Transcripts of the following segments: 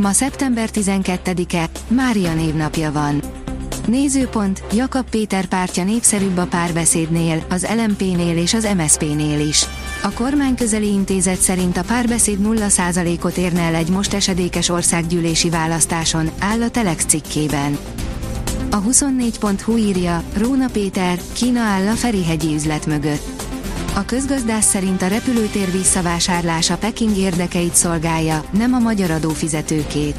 Ma szeptember 12-e, Mária névnapja van. Nézőpont, Jakab Péter pártja népszerűbb a párbeszédnél, az LMP-nél és az MSP-nél is. A kormányközeli intézet szerint a párbeszéd 0%-ot érne el egy most esedékes országgyűlési választáson, áll a Telex cikkében. A 24.hu írja, Róna Péter, Kína áll a Ferihegyi üzlet mögött. A közgazdász szerint a repülőtér visszavásárlása Peking érdekeit szolgálja, nem a magyar adófizetőkét.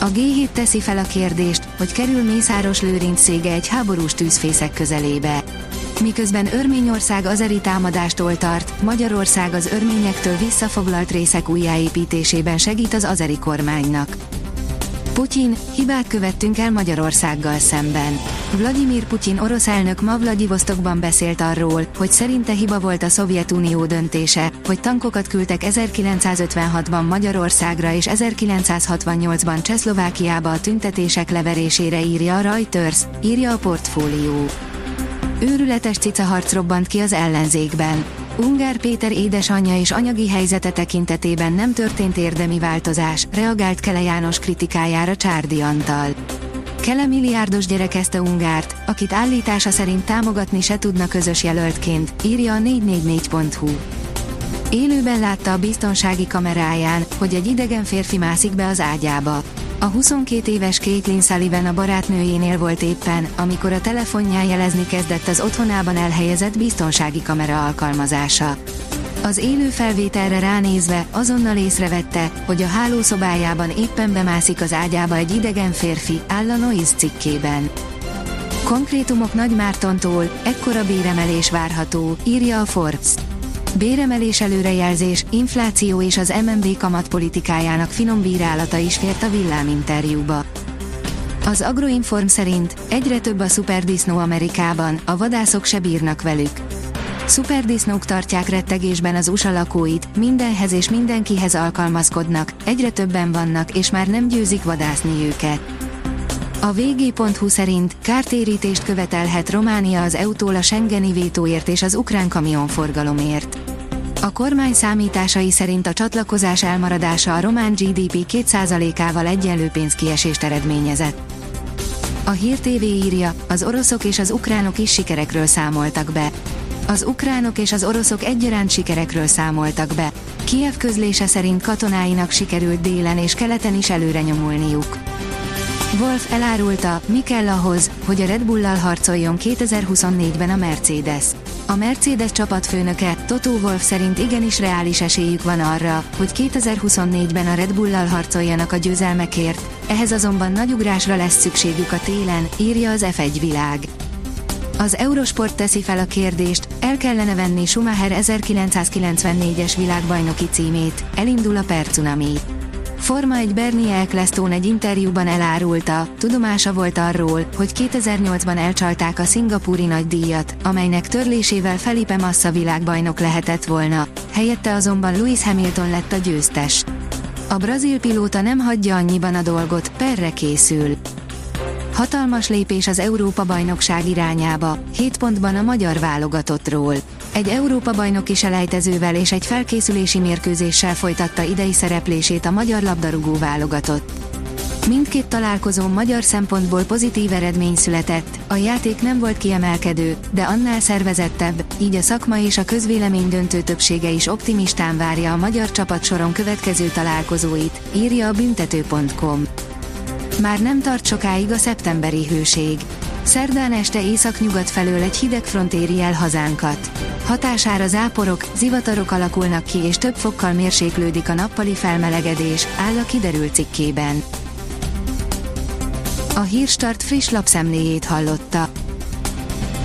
A G7 teszi fel a kérdést, hogy kerül Mészáros Lőrinc szége egy háborús tűzfészek közelébe. Miközben Örményország azeri támadástól tart, Magyarország az örményektől visszafoglalt részek újjáépítésében segít az azeri kormánynak. Putyin, hibát követtünk el Magyarországgal szemben. Vladimir Putyin orosz elnök ma Vladivostokban beszélt arról, hogy szerinte hiba volt a Szovjetunió döntése, hogy tankokat küldtek 1956-ban Magyarországra és 1968-ban Csehszlovákiába a tüntetések leverésére írja a Reuters, írja a portfólió. Őrületes cicaharc robbant ki az ellenzékben. Ungár Péter édesanyja és anyagi helyzete tekintetében nem történt érdemi változás, reagált Kele János kritikájára Csárdi Antal. Kele milliárdos gyerekezte Ungárt, akit állítása szerint támogatni se tudna közös jelöltként, írja a 444.hu. Élőben látta a biztonsági kameráján, hogy egy idegen férfi mászik be az ágyába. A 22 éves Caitlin Sullivan a barátnőjénél volt éppen, amikor a telefonján jelezni kezdett az otthonában elhelyezett biztonsági kamera alkalmazása. Az élő felvételre ránézve azonnal észrevette, hogy a hálószobájában éppen bemászik az ágyába egy idegen férfi, áll a Noise cikkében. Konkrétumok Nagy Mártontól, ekkora béremelés várható, írja a Forbes. Béremelés előrejelzés, infláció és az MNB kamatpolitikájának finom bírálata is fért a villáminterjúba. Az Agroinform szerint egyre több a szuperdisznó Amerikában, a vadászok se bírnak velük. Szuperdisznók tartják rettegésben az USA lakóit, mindenhez és mindenkihez alkalmazkodnak, egyre többen vannak és már nem győzik vadászni őket. A vg.hu szerint kártérítést követelhet Románia az EU-tól a Schengeni vétóért és az ukrán kamionforgalomért. A kormány számításai szerint a csatlakozás elmaradása a román GDP 2%-ával egyenlő pénzkiesést eredményezett. A Hír TV írja, az oroszok és az ukránok is sikerekről számoltak be. Az ukránok és az oroszok egyaránt sikerekről számoltak be. Kiev közlése szerint katonáinak sikerült délen és keleten is előre nyomulniuk. Wolf elárulta, mi kell ahhoz, hogy a Red Bull-lal harcoljon 2024-ben a Mercedes. A Mercedes csapatfőnöke, Toto Wolf szerint igenis reális esélyük van arra, hogy 2024-ben a Red Bull-lal harcoljanak a győzelmekért, ehhez azonban nagy ugrásra lesz szükségük a télen, írja az F1 világ. Az Eurosport teszi fel a kérdést, el kellene venni Schumacher 1994-es világbajnoki címét, elindul a percunami. Forma egy Bernie Ecclestone egy interjúban elárulta, tudomása volt arról, hogy 2008-ban elcsalták a szingapúri nagydíjat, amelynek törlésével Felipe Massa világbajnok lehetett volna, helyette azonban Lewis Hamilton lett a győztes. A brazil pilóta nem hagyja annyiban a dolgot, perre készül. Hatalmas lépés az Európa-bajnokság irányába, 7 pontban a magyar válogatottról. Egy Európa-bajnoki selejtezővel és egy felkészülési mérkőzéssel folytatta idei szereplését a magyar labdarúgó válogatott. Mindkét találkozón magyar szempontból pozitív eredmény született, a játék nem volt kiemelkedő, de annál szervezettebb, így a szakma és a közvélemény döntő többsége is optimistán várja a magyar csapat soron következő találkozóit, írja a büntető.com. Már nem tart sokáig a szeptemberi hőség. Szerdán este észak-nyugat felől egy hideg front éri el hazánkat. Hatására záporok, zivatarok alakulnak ki és több fokkal mérséklődik a nappali felmelegedés, áll a kiderült cikkében. A Hírstart friss lapszemléjét hallotta.